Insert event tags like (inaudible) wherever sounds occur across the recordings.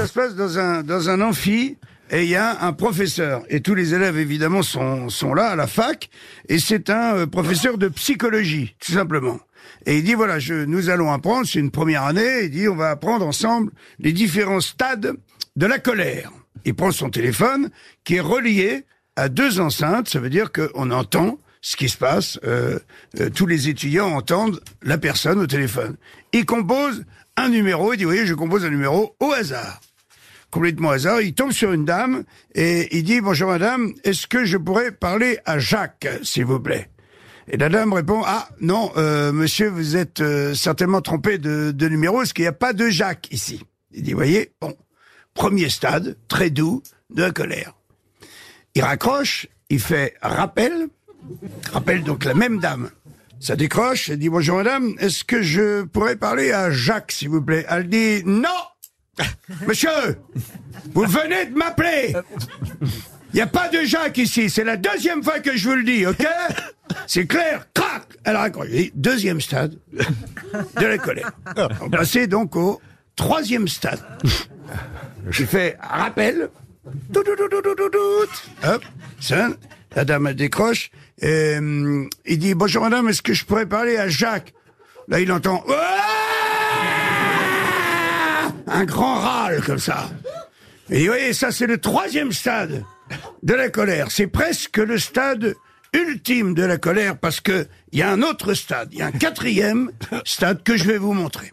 ça se passe dans un, dans un amphi. Et il y a un professeur. Et tous les élèves, évidemment, sont, sont là à la fac. Et c'est un euh, professeur de psychologie, tout simplement. Et il dit, voilà, je, nous allons apprendre, c'est une première année, il dit, on va apprendre ensemble les différents stades de la colère. Il prend son téléphone, qui est relié à deux enceintes, ça veut dire qu'on entend ce qui se passe, euh, euh, tous les étudiants entendent la personne au téléphone. Il compose un numéro, il dit, vous voyez, je compose un numéro au hasard complètement hasard, il tombe sur une dame et il dit bonjour madame, est-ce que je pourrais parler à Jacques, s'il vous plaît? Et la dame répond ah non euh, monsieur vous êtes euh, certainement trompé de, de numéro parce qu'il n'y a pas de Jacques ici. Il dit voyez bon premier stade très doux de la colère. Il raccroche, il fait rappel, rappelle donc la même dame. Ça décroche, elle dit bonjour madame, est-ce que je pourrais parler à Jacques s'il vous plaît? Elle dit non (laughs) Monsieur, vous venez de m'appeler. Il n'y a pas de Jacques ici. C'est la deuxième fois que je vous le dis, ok (laughs) C'est clair. Crac. Et Deuxième stade de la colère. On passait donc au troisième stade. J'ai fait rappel. Tout, tout. Hop, sonne. La dame elle décroche. Et, hum, il dit bonjour madame, est-ce que je pourrais parler à Jacques? Là il entend. Un grand râle comme ça. Et vous voyez, ça c'est le troisième stade de la colère. C'est presque le stade ultime de la colère parce que il y a un autre stade, il y a un quatrième stade que je vais vous montrer.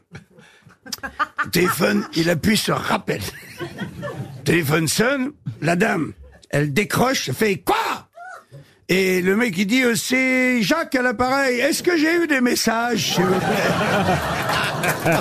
Téléphone, il appuie sur rappel. Téléphone sonne, la dame, elle décroche, fait quoi? Et le mec il dit euh, c'est Jacques à l'appareil. Est-ce que j'ai eu des messages s'il vous plaît?